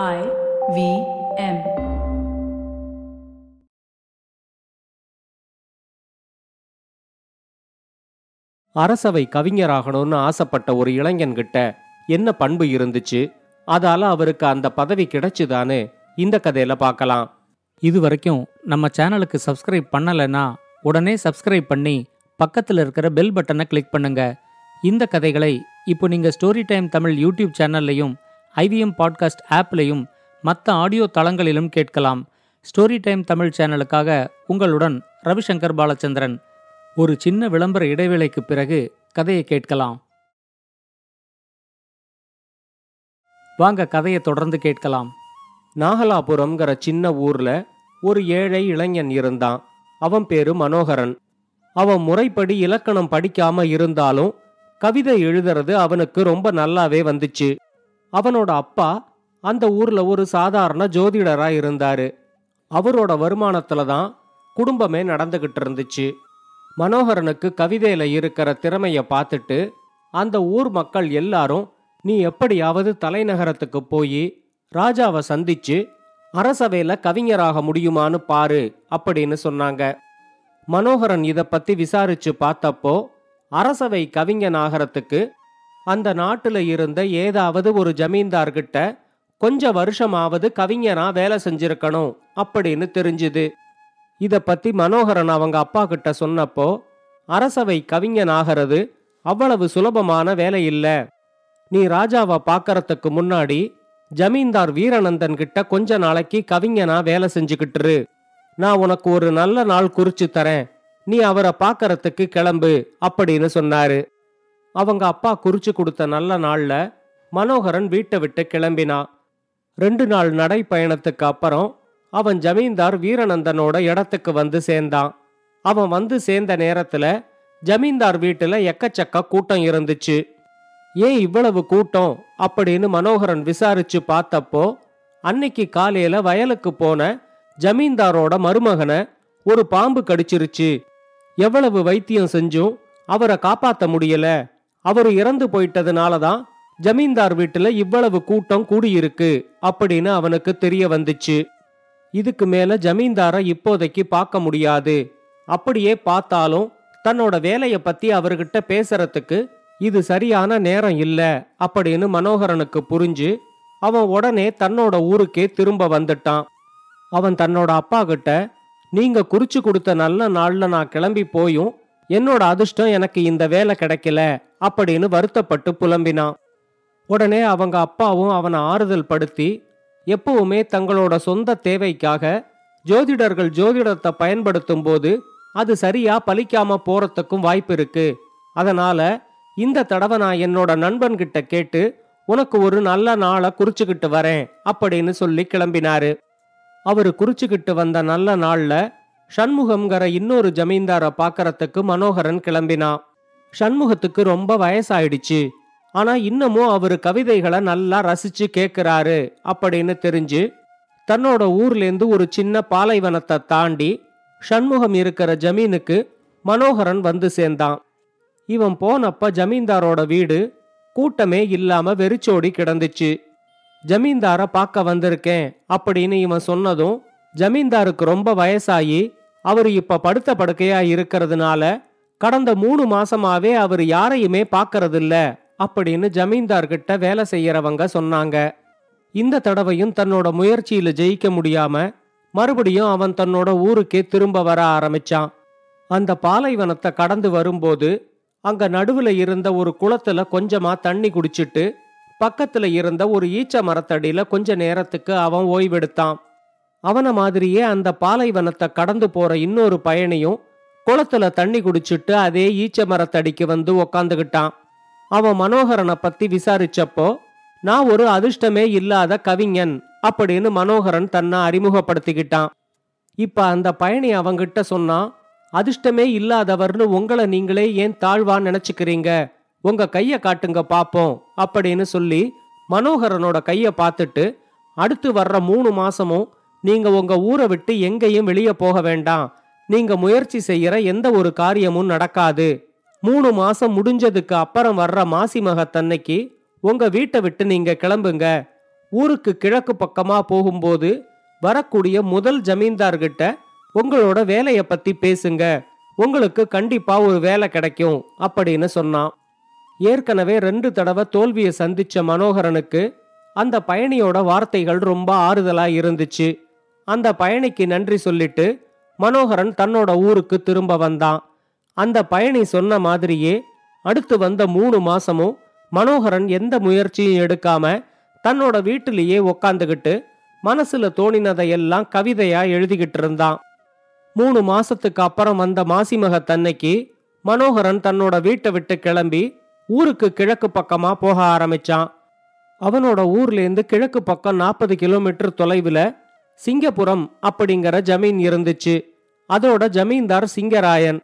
I V M. அரசவை கவிஞராகணும்னு ஆசைப்பட்ட ஒரு இளைஞன்கிட்ட என்ன பண்பு இருந்துச்சு? அதால அவருக்கு அந்த பதவி கிடைச்சுதான்னு இந்த கதையில பார்க்கலாம். இது வரைக்கும் நம்ம சேனலுக்கு சப்ஸ்கிரைப் பண்ணலைன்னா உடனே சப்ஸ்கிரைப் பண்ணி பக்கத்தில் இருக்கிற பெல் பட்டனை கிளிக் பண்ணுங்க. இந்த கதைகளை இப்போ நீங்க ஸ்டோரி டைம் தமிழ் யூடியூப் சேனல்லையும் ஐவிஎம் பாட்காஸ்ட் ஆப்லையும் மற்ற ஆடியோ தளங்களிலும் கேட்கலாம். ஸ்டோரி டைம் தமிழ் சேனலுக்காக உங்களுடன் ரவிசங்கர் பாலச்சந்திரன். ஒரு சின்ன விளம்பர இடைவேளைக்கு பிறகு கதையை கேட்கலாம். வாங்க கதையை தொடர்ந்து கேட்கலாம். நாகலாபுரம்ங்கிற சின்ன ஊர்ல ஒரு ஏழை இளைஞன் இருந்தான். அவன் பேரு மனோகரன். அவன் முறைப்படி இலக்கணம் படிக்காம இருந்தாலும் கவிதை எழுதுறது அவனுக்கு ரொம்ப நல்லாவே வந்துச்சு. அவனோட அப்பா அந்த ஊர்ல ஒரு சாதாரண ஜோதிடரா இருந்தாரு. அவரோட வருமானத்துல தான் குடும்பமே நடந்துகிட்டு இருந்துச்சு. மனோகரனுக்கு கவிதையில இருக்கிற திறமைய பார்த்துட்டு அந்த ஊர் மக்கள் எல்லாரும் நீ எப்படியாவது தலைநகரத்துக்கு போய் ராஜாவை சந்திச்சு அரசவையில கவிஞராக முடியுமான்னு பாரு அப்படின்னு சொன்னாங்க. மனோகரன் இதை பத்தி விசாரிச்சு பார்த்தப்போ அரசவை கவிஞன் ஆகிறதுக்கு அந்த நாட்டில் இருந்த ஏதாவது ஒரு ஜமீன்தார்கிட்ட கொஞ்ச வருஷமாவது கவிஞனா வேலை செஞ்சிருக்கணும் அப்படின்னு தெரிஞ்சுது. இதை பத்தி மனோகரன் அவங்க அப்பா கிட்ட சொன்னப்போ அரசவை கவிஞன் ஆகிறது அவ்வளவு சுலபமான வேலை இல்ல. நீ ராஜாவை பார்க்கறதுக்கு முன்னாடி ஜமீன்தார் வீரநந்தன் கிட்ட கொஞ்ச நாளைக்கு கவிஞனா வேலை செஞ்சுக்கிட்டுரு நான் உனக்கு ஒரு நல்ல நாள் குறிச்சு தரேன். நீ அவரை பார்க்கறதுக்கு கிளம்பு அப்படின்னு சொன்னாரு. அவங்க அப்பா குறிச்சு கொடுத்த நல்ல நாள்ல மனோகரன் வீட்டை விட்டு கிளம்பினான் ரெண்டு நாள் நடைப்பயணத்துக்கு அப்புறம் அவன் ஜமீன்தார் வீரநந்தனோட இடத்துக்கு வந்து சேர்ந்தான். அவன் வந்து சேர்ந்த நேரத்துல ஜமீன்தார் வீட்டுல எக்கச்சக்க கூட்டம் இருந்துச்சு. ஏன் இவ்வளவு கூட்டம்? அப்படின்னு மனோகரன் விசாரிச்சு பார்த்தப்போ அன்னைக்கு காலையில வயலுக்கு போன ஜமீன்தாரோட மருமகனை ஒரு பாம்பு கடிச்சிருச்சு. எவ்வளவு வைத்தியம் செஞ்சும்? அவரை காப்பாத்த முடியல. அவர் இறந்து போயிட்டதுனால தான் ஜமீன்தார் வீட்டுல இவ்வளவு கூட்டம் கூடியிருக்கு அப்படின்னு அவனுக்கு தெரிய வந்துச்சு. இதுக்கு மேல ஜமீன்தாரை இப்போதைக்கு பார்க்க முடியாது. அப்படியே பார்த்தாலும் தன்னோட வேலைய பத்தி அவர்கிட்ட பேசுறதுக்கு இது சரியான நேரம் இல்ல அப்படின்னு மனோகரனுக்கு புரிஞ்சு அவன் உடனே தன்னோட ஊருக்கே திரும்ப வந்துட்டான். அவன் தன்னோட அப்பா கிட்ட நீங்க குறிச்சு கொடுத்த நல்ல நாள்ல நான் கிளம்பி போயும் என்னோட அதிர்ஷ்டம் எனக்கு இந்த வேலை கிடைக்கல அப்படின்னு வருத்தப்பட்டு புலம்பினான். உடனே அவங்க அப்பாவும் அவனை ஆறுதல் படுத்தி எப்பவுமே தங்களோட சொந்த தேவைக்காக ஜோதிடர்கள் ஜோதிடத்தை பயன்படுத்தும் போது அது சரியா பலிக்காம போறதுக்கும் வாய்ப்பு இருக்கு. அதனால இந்த தடவை நான் என்னோட நண்பன்கிட்ட கேட்டு உனக்கு ஒரு நல்ல நாளை குறிச்சுக்கிட்டு வரேன் அப்படின்னு சொல்லி கிளம்பினாரு. அவரு குறிச்சுக்கிட்டு வந்த நல்ல நாள்ல சண்முகம்ங்கிற இன்னொரு ஜமீன்தாரை பார்க்கறதுக்கு மனோகரன் கிளம்பினான். சண்முகத்துக்கு ரொம்ப வயசாயிடுச்சு. ஆனா இன்னமும் அவரு கவிதைகளை நல்லா ரசிச்சு கேட்கிறாரு அப்படின்னு தெரிஞ்சு தன்னோட ஊர்லேருந்து ஒரு சின்ன பாலைவனத்தை தாண்டி சண்முகம் இருக்கிற ஜமீனுக்கு மனோகரன் வந்து சேர்ந்தான். இவன் போனப்ப ஜமீன்தாரோட வீடு கூட்டமே இல்லாம வெறிச்சோடி கிடந்துச்சு. ஜமீன்தார பார்க்க வந்திருக்கேன் அப்படின்னு இவன் சொன்னதும் ஜமீன்தாருக்கு ரொம்ப வயசாகி அவர் இப்ப படுத்த படுக்கையா இருக்கிறதுனால கடந்த மூணு மாசமாவே அவர் யாரையுமே பார்க்கறதில்ல அப்படின்னு ஜமீன்தார்கிட்ட வேலை செய்யறவங்க சொன்னாங்க. இந்த தடவையும் தன்னோட முயற்சியில ஜெயிக்க முடியாம மறுபடியும் அவன் தன்னோட ஊருக்கே திரும்ப வர ஆரம்பிச்சான். அந்த பாலைவனத்தை கடந்து வரும்போது அங்க நடுவுல இருந்த ஒரு குளத்துல கொஞ்சமா தண்ணி குடிச்சிட்டு பக்கத்துல இருந்த ஒரு ஈச்ச மரத்தடியில கொஞ்ச நேரத்துக்கு அவன் ஓய்வெடுத்தான். அவன மாதிரியே அந்த பாலைவனத்தை கடந்து போற இன்னொரு பயணியும் குளத்துல தண்ணி குடிச்சிட்டு அதே ஈச்ச மரத்தடிக்கு வந்து உக்காந்துகிட்டான். அவன் மனோகரனை பத்தி விசாரிச்சப்போ நான் ஒரு அதிர்ஷ்டமே இல்லாத கவிஞன் அப்படின்னு மனோகரன் தன்னை அறிமுகப்படுத்திக்கிட்டான். இப்ப அந்த பயணி அவங்கிட்ட சொன்னான் அதிர்ஷ்டமே இல்லாதவர்னு உங்களை நீங்களே ஏன் தாழ்வா நினைச்சுக்கிறீங்க? உங்க கைய காட்டுங்க பாப்போம் அப்படின்னு சொல்லி மனோகரனோட கைய பார்த்துட்டு அடுத்து வர்ற மூணு மாசமும் நீங்க உங்க ஊரை விட்டு எங்கேயும் வெளியே போக வேண்டாம். நீங்க முயற்சி செய்யற எந்த ஒரு காரியமும் நடக்காது. மூணு மாசம் முடிஞ்சதுக்கு அப்புறம் வர்ற மாசி மகத்தன்னைக்கு உங்க வீட்டை விட்டு நீங்க கிளம்புங்க. ஊருக்கு கிழக்கு பக்கமா போகும்போது வரக்கூடிய முதல் ஜமீன்தார்கிட்ட உங்களோட வேலைய பத்தி பேசுங்க. உங்களுக்கு கண்டிப்பா ஒரு வேலை கிடைக்கும் அப்படின்னு சொன்னான். ஏற்கனவே ரெண்டு தடவை தோல்வியை சந்திச்ச மனோகரனுக்கு அந்த பயணியோட வார்த்தைகள் ரொம்ப ஆறுதலா இருந்துச்சு. அந்த பயணிக்கு நன்றி சொல்லிட்டு மனோகரன் தன்னோட ஊருக்கு திரும்ப வந்தான். அந்த பயணி சொன்ன மாதிரியே அடுத்து வந்த மூணு மாசமும் மனோகரன் எந்த முயற்சியும் எடுக்காம தன்னோட வீட்டிலேயே உக்காந்துகிட்டு மனசுல தோணினதையெல்லாம் கவிதையா எழுதிக்கிட்டு இருந்தான். மூணு மாசத்துக்கு அப்புறம் வந்த மாசிமகத்தன்னைக்கு மனோகரன் தன்னோட வீட்டை விட்டு கிளம்பி ஊருக்கு கிழக்கு பக்கமா போக ஆரம்பிச்சான். அவனோட ஊர்லேருந்து கிழக்கு பக்கம் நாற்பது கிலோமீட்டர் தொலைவில் சிங்கப்புரம் அப்படிங்கிற ஜமீன் இருந்துச்சு. அதோட ஜமீன்தார் சிங்கராயன்.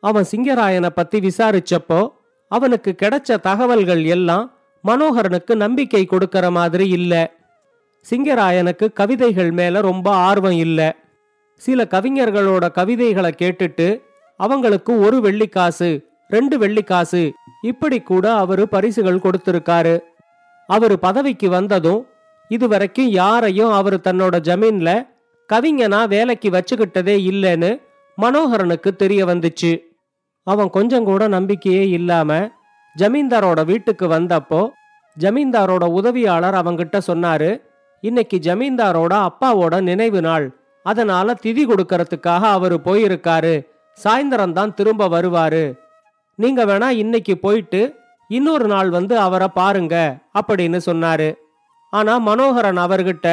அவன் சிங்கராயனை பத்தி விசாரிச்சப்போ அவனுக்கு கிடைச்ச தகவல்கள் எல்லாம் மனோகரனுக்கு நம்பிக்கை கொடுக்கற மாதிரி இல்ல. சிங்கராயனுக்கு கவிதைகள் மேல ரொம்ப ஆர்வம் இல்ல. சில கவிஞர்களோட கவிதைகளை கேட்டுட்டு அவங்களுக்கு ஒரு வெள்ளிக்காசு ரெண்டு வெள்ளிக்காசு இப்படி கூட அவரு பரிசுகள் கொடுத்திருக்காரு. அவரு பதவிக்கு வந்ததும் இதுவரைக்கும் யாரையும் அவர் தன்னோட ஜமீன்ல கவிஞனா வேலைக்கு வச்சுக்கிட்டதே இல்லைன்னு மனோகரனுக்கு தெரிய வந்துச்சு. அவன் கொஞ்சம் கூட நம்பிக்கையே இல்லாம ஜமீன்தாரோட வீட்டுக்கு வந்தப்போ ஜமீன்தாரோட உதவியாளர் அவங்கிட்ட சொன்னாரு இன்னைக்கு ஜமீன்தாரோட அப்பாவோட நினைவு நாள். அதனால திதி கொடுக்கறதுக்காக அவரு போயிருக்காரு. சாயந்தரம் தான் திரும்ப வருவாரு. நீங்க வேணா இன்னைக்கு போயிட்டு இன்னொரு நாள் வந்து அவரை பாருங்க அப்படின்னு சொன்னாரு. ஆனா மனோகரன் அவர்கிட்ட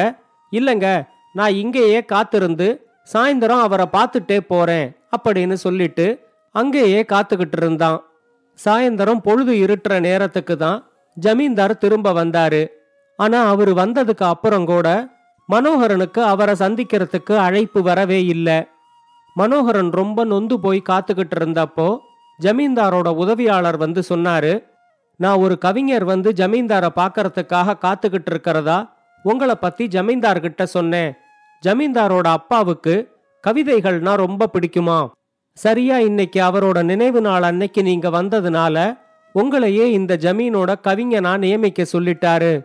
இல்லைங்க நான் இங்கேயே காத்திருந்து சாயந்தரம் அவரை பார்த்துட்டே போறேன் அப்படின்னு சொல்லிட்டு அங்கேயே காத்துக்கிட்டு இருந்தான். சாயந்தரம் பொழுது இருட்டுற நேரத்துக்கு தான் ஜமீன்தார் திரும்ப வந்தாரு. ஆனா அவரு வந்ததுக்கு அப்புறம் கூட மனோகரனுக்கு அவரை சந்திக்கிறதுக்கு அழைப்பு வரவே இல்லை. மனோகரன் ரொம்ப நொந்து போய் காத்துக்கிட்டு இருந்தப்போ ஜமீன்தாரோட உதவியாளர் வந்து சொன்னாரு நான் ஒரு கவிஞர் வந்து ஜமீன்தாரை பார்க்கறதுக்காக காத்துக்கிட்டு இருக்கிறதா? உங்களை பத்தி ஜமீன்தார்கிட்ட சொன்னேன். ஜமீன்தாரோட அப்பாவுக்கு கவிதைகள்னா ரொம்ப பிடிக்குமா? சரியா இன்னைக்கு அவரோட நினைவு நாள் அன்னைக்கு நீங்க வந்ததுனால உங்களையே இந்த ஜமீனோட கவிஞனா நியமிக்க சொல்லிட்டாரு.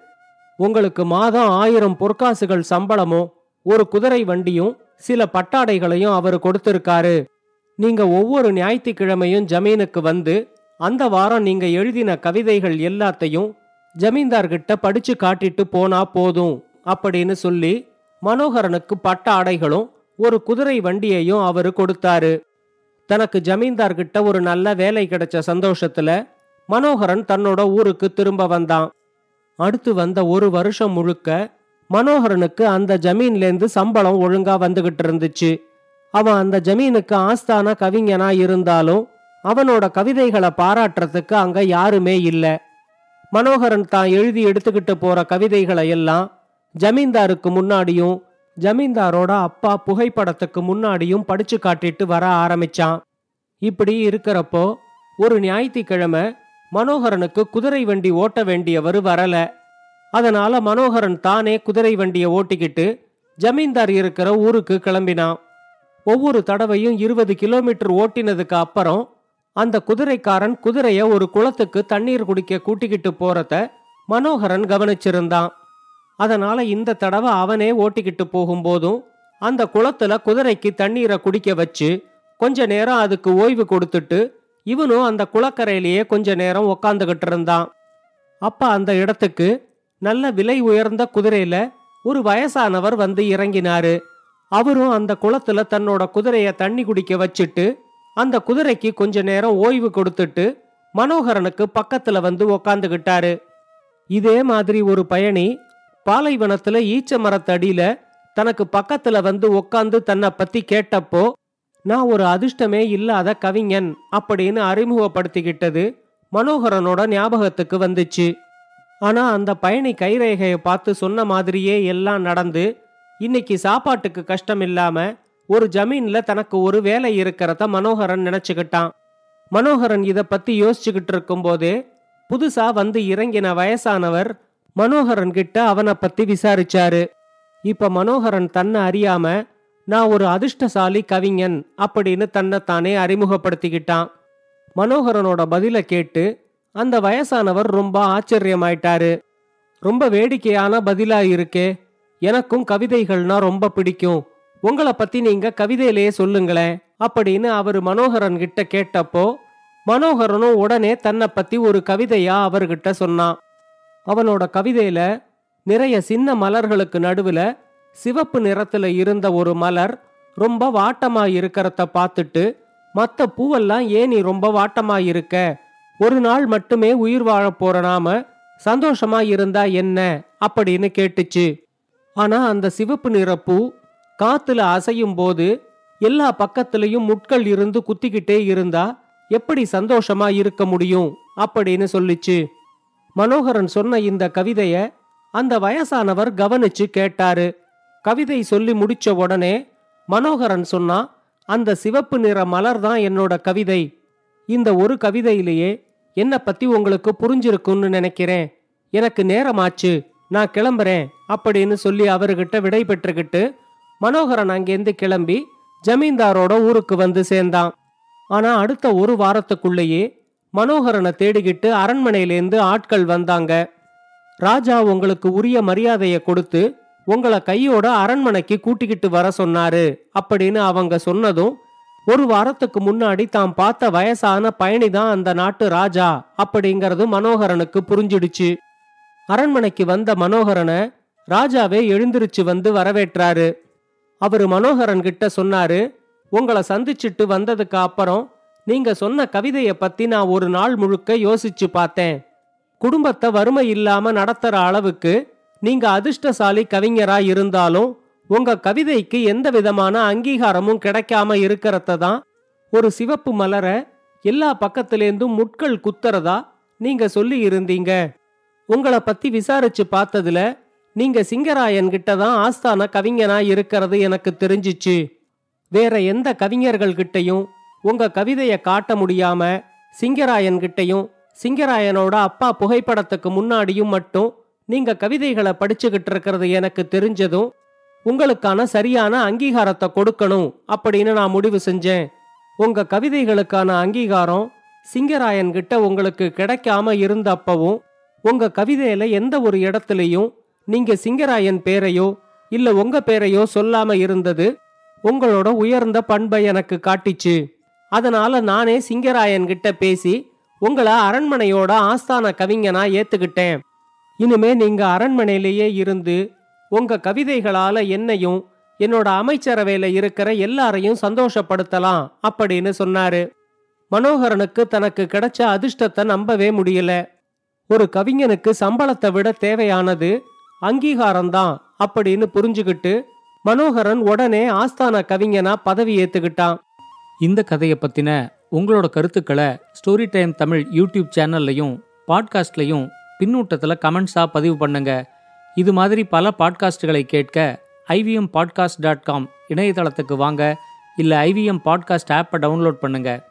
உங்களுக்கு மாதம் ஆயிரம் பொற்காசுகள் சம்பளமும் ஒரு குதிரை வண்டியும் சில பட்டாடைகளையும் அவர் கொடுத்திருக்காரு. நீங்க ஒவ்வொரு ஞாயிற்றுக்கிழமையும் ஜமீனுக்கு வந்து அந்த வாரம் நீங்க எழுதின கவிதைகள் எல்லாத்தையும் ஜமீன்தார்கிட்ட படிச்சு காட்டிட்டு போனா போதும் அப்படின்னு சொல்லி மனோகரனுக்கு பட்ட ஆடைகளும் ஒரு குதிரை வண்டியையும் அவரு கொடுத்தாரு. தனக்கு ஜமீன்தார்கிட்ட ஒரு நல்ல வேலை கிடைச்ச சந்தோஷத்துல மனோகரன் தன்னோட ஊருக்கு திரும்ப வந்தான். அடுத்து வந்த ஒரு வருஷம் முழுக்க மனோகரனுக்கு அந்த ஜமீன்லேருந்து சம்பளம் ஒழுங்கா வந்துகிட்டு இருந்துச்சு. அவன் அந்த ஜமீனுக்கு ஆஸ்தான கவிஞனா இருந்தாலும் அவனோட கவிதைகளை பாராட்டுறதுக்கு அங்க யாருமே இல்லை. மனோகரன் தான் எழுதி எடுத்துக்கிட்டு போற கவிதைகளை எல்லாம் ஜமீன்தாருக்கு முன்னாடியும் ஜமீன்தாரோட அப்பா புகைப்படத்துக்கு முன்னாடியும் படிச்சு காட்டிட்டு வர ஆரம்பிச்சான். இப்படி இருக்கிறப்போ ஒரு ஞாயிற்றுக்கிழமை மனோகரனுக்கு குதிரை வண்டி ஓட்ட வேண்டியவர் வரல. அதனால மனோகரன் தானே குதிரை வண்டியை ஓட்டிக்கிட்டு ஜமீன்தார் இருக்கிற ஊருக்கு கிளம்பினான். ஒவ்வொரு தடவையும் இருபது கிலோமீட்டர் ஓட்டினதுக்கு அப்புறம் அந்த குதிரைக்காரன் குதிரைய ஒரு குளத்துக்கு தண்ணீர் குடிக்க கூட்டிக்கிட்டு போறத மனோகரன் கவனிச்சிருந்தான். அதனால இந்த தடவை அவனே ஓட்டிக்கிட்டு போகும்போதும் அந்த குளத்துல குதிரைக்கு தண்ணீரை குடிக்க வச்சு கொஞ்ச நேரம் அதுக்கு ஓய்வு கொடுத்துட்டு இவனும் அந்த குளக்கரையிலேயே கொஞ்ச நேரம் உக்காந்துகிட்டு இருந்தான். அப்ப அந்த இடத்துக்கு நல்ல விலை உயர்ந்த குதிரையில ஒரு வயசானவர் வந்து இறங்கினாரு. அவரும் அந்த குளத்துல தன்னோட குதிரைய தண்ணி குடிக்க வச்சுட்டு அந்த குதிரைக்கு கொஞ்ச நேரம் ஓய்வு கொடுத்துட்டு மனோகரனுக்கு பக்கத்துல வந்து உக்காந்துகிட்டாரு. இதே மாதிரி ஒரு பயணி பாலைவனத்துல ஈச்ச மரத்தடியில தனக்கு பக்கத்துல வந்து உக்காந்து தன்னை பத்தி கேட்டப்போ நான் ஒரு அதிர்ஷ்டமே இல்லாத கவிஞன் அப்படின்னு அறிமுகப்படுத்திக்கிட்டது மனோகரனோட ஞாபகத்துக்கு வந்துச்சு. ஆனா அந்த பயணி கைரேகையை பார்த்து சொன்ன மாதிரியே எல்லாம் நடந்து இன்னைக்கு சாப்பாட்டுக்கு கஷ்டம் இல்லாம ஒரு ஜமீன்ல தனக்கு ஒரு வேலை இருக்கிறத மனோகரன் நினைச்சுக்கிட்டான். மனோகரன் இத பத்தி யோசிச்சுக்கிட்டு இருக்கும்போதே புதுசா வந்து இறங்கின வயசானவர் மனோகரன் கிட்ட அவனை பத்தி விசாரிச்சாரு. இப்ப மனோகரன் தன்னை அறியாம நான் ஒரு அதிர்ஷ்டசாலி கவிஞன் அப்படின்னு தன்னைத்தானே அறிமுகப்படுத்திக்கிட்டான். மனோகரனோட பதில கேட்டு அந்த வயசானவர் ரொம்ப ஆச்சரியமாயிட்டாரு. ரொம்ப வேடிக்கையான பதிலா இருக்கே. எனக்கும் கவிதைகள்னா ரொம்ப பிடிக்கும். உங்களை பத்தி நீங்க கவிதையிலேயே சொல்லுங்களேன் அப்படின்னு அவர் மனோகரன் கிட்ட கேட்டப்போ மனோகரனும் உடனே தன்னை பத்தி ஒரு கவிதையா அவர்கிட்ட சொன்னான். அவனோட கவிதையில நிறைய சின்ன மலர்களுக்கு நடுவுல சிவப்பு நிறத்துல இருந்த ஒரு மலர் ரொம்ப வாட்டமா இருக்கிறத பார்த்துட்டு மற்ற பூவெல்லாம் ஏன் நீ ரொம்ப வாட்டமா இருக்க? ஒரு நாள் மட்டுமே உயிர் வாழப் போற நாம சந்தோஷமா இருந்தா என்ன? அப்படின்னு கேட்டுச்சு. ஆனா அந்த சிவப்பு நிற பூ காத்துல அசையும் போது எல்லா பக்கத்திலையும் முட்கள் இருந்து குத்திக்கிட்டே இருந்தா எப்படி சந்தோஷமா இருக்க முடியும் அப்படின்னு சொல்லிச்சு. மனோகரன் சொன்ன இந்த கவிதைய அந்த வயசானவர் கவனிச்சு கேட்டாரு. கவிதை சொல்லி முடிச்ச உடனே மனோகரன் சொன்னா அந்த சிவப்பு நிற மலர் தான் என்னோட கவிதை. இந்த ஒரு கவிதையிலேயே என்ன பத்தி உங்களுக்கு புரிஞ்சிருக்கும்னு நினைக்கிறேன். எனக்கு நேரமாச்சு. நான் கிளம்புறேன். அப்படின்னு சொல்லி அவர்கிட்ட விடை பெற்றுக்கிட்டு மனோகரன் அங்கேருந்து கிளம்பி ஜமீன்தாரோட ஊருக்கு வந்து சேர்ந்தான். ஆனா அடுத்த ஒரு வாரத்துக்குள்ளேயே மனோகரனை தேடிக்கிட்டு அரண்மனையிலேருந்து ஆட்கள் வந்தாங்க. ராஜா உங்களுக்கு உரிய மரியாதையை கொடுத்து உங்களை கையோட அரண்மனைக்கு கூட்டிக்கிட்டு வர சொன்னாரு அப்படின்னு அவங்க சொன்னதும் ஒரு வாரத்துக்கு முன்னாடி தாம் பார்த்த வயசான பயணி தான் அந்த நாட்டு ராஜா அப்படிங்கறது மனோகரனுக்கு புரிஞ்சிடுச்சு. அரண்மனைக்கு வந்த மனோகரனை ராஜாவே எழுந்திருச்சு வந்து வரவேற்றாரு. அவரு மனோகரன் கிட்ட சொன்னாரு உங்களை சந்திச்சிட்டு வந்ததுக்கு அப்புறம் நீங்க சொன்ன கவிதைய பத்தி நான் ஒரு நாள் முழுக்க யோசிச்சு பார்த்தேன். குடும்பத்தை வறுமை இல்லாம நடத்துற அளவுக்கு நீங்க அதிர்ஷ்டசாலி கவிஞரா இருந்தாலும் உங்க கவிதைக்கு எந்த விதமான அங்கீகாரமும் கிடைக்காம இருக்கிறத தான் ஒரு சிவப்பு மலர எல்லா பக்கத்திலேருந்தும் முட்கள் குத்துறதா நீங்க சொல்லி இருந்தீங்க. உங்களை பத்தி விசாரிச்சு பார்த்ததுல நீங்க சிங்கராயன் கிட்ட தான் ஆஸ்தான கவிஞனா இருக்கிறது எனக்கு தெரிஞ்சிச்சு. வேற எந்த கவிஞர்கள் கிட்டையும் உங்க கவிதையை காட்ட முடியாம சிங்கராயன் கிட்டையும் சிங்கராயனோட அப்பா புகைப்படத்துக்கு முன்னாடியும் மட்டும் நீங்க கவிதைகளை படிச்சுக்கிட்டு இருக்கிறது எனக்கு தெரிஞ்சதும் உங்களுக்கான சரியான அங்கீகாரத்தை கொடுக்கணும் அப்படின்னு நான் முடிவு செஞ்சேன். உங்க கவிதைகளுக்கான அங்கீகாரம் சிங்கராயன் கிட்ட உங்களுக்கு கிடைக்காம இருந்தப்பவும் உங்க கவிதையில எந்த ஒரு இடத்துலையும் நீங்க சிங்கராயன் பேரையோ இல்ல உங்க பேரையோ சொல்லாம இருந்தது உங்களோட உயர்ந்த பண்பை எனக்கு காட்டிச்சு. அதனால நானே சிங்கராயன் கிட்ட பேசி உங்களை அரண்மனையோட ஆஸ்தான கவிஞனா ஏத்துக்கிட்டேன். இனிமே நீங்க அரண்மனையிலேயே இருந்து உங்க கவிதைகளால என்னையும் என்னோட அமைச்சரவையில இருக்கிற எல்லாரையும் சந்தோஷப்படுத்தலாம் அப்படின்னு சொன்னாரு. மனோகரனுக்கு தனக்கு கிடைச்ச அதிர்ஷ்டத்தை நம்பவே முடியல. ஒரு கவிஞனுக்கு சம்பளத்தை விட தேவையானது அங்கீகாரம்தான் அப்படின்னு புரிஞ்சுக்கிட்டு மனோகரன் உடனே ஆஸ்தான கவிஞனா பதவி ஏத்துக்கிட்டான். இந்த கதையை பத்தின உங்களோட கருத்துக்களை ஸ்டோரி டைம் தமிழ் யூடியூப் சேனல்லையும் பாட்காஸ்ட்லையும் பின்னூட்டத்தில் கமெண்ட்ஸாக பதிவு பண்ணுங்க. இது மாதிரி பல பாட்காஸ்டுகளை கேட்க ஐவிஎம் பாட்காஸ்ட் டாட் காம் இணையதளத்துக்கு வாங்க. இல்லை ஐவிஎம் பாட்காஸ்ட் ஆப்பை டவுன்லோட் பண்ணுங்கள்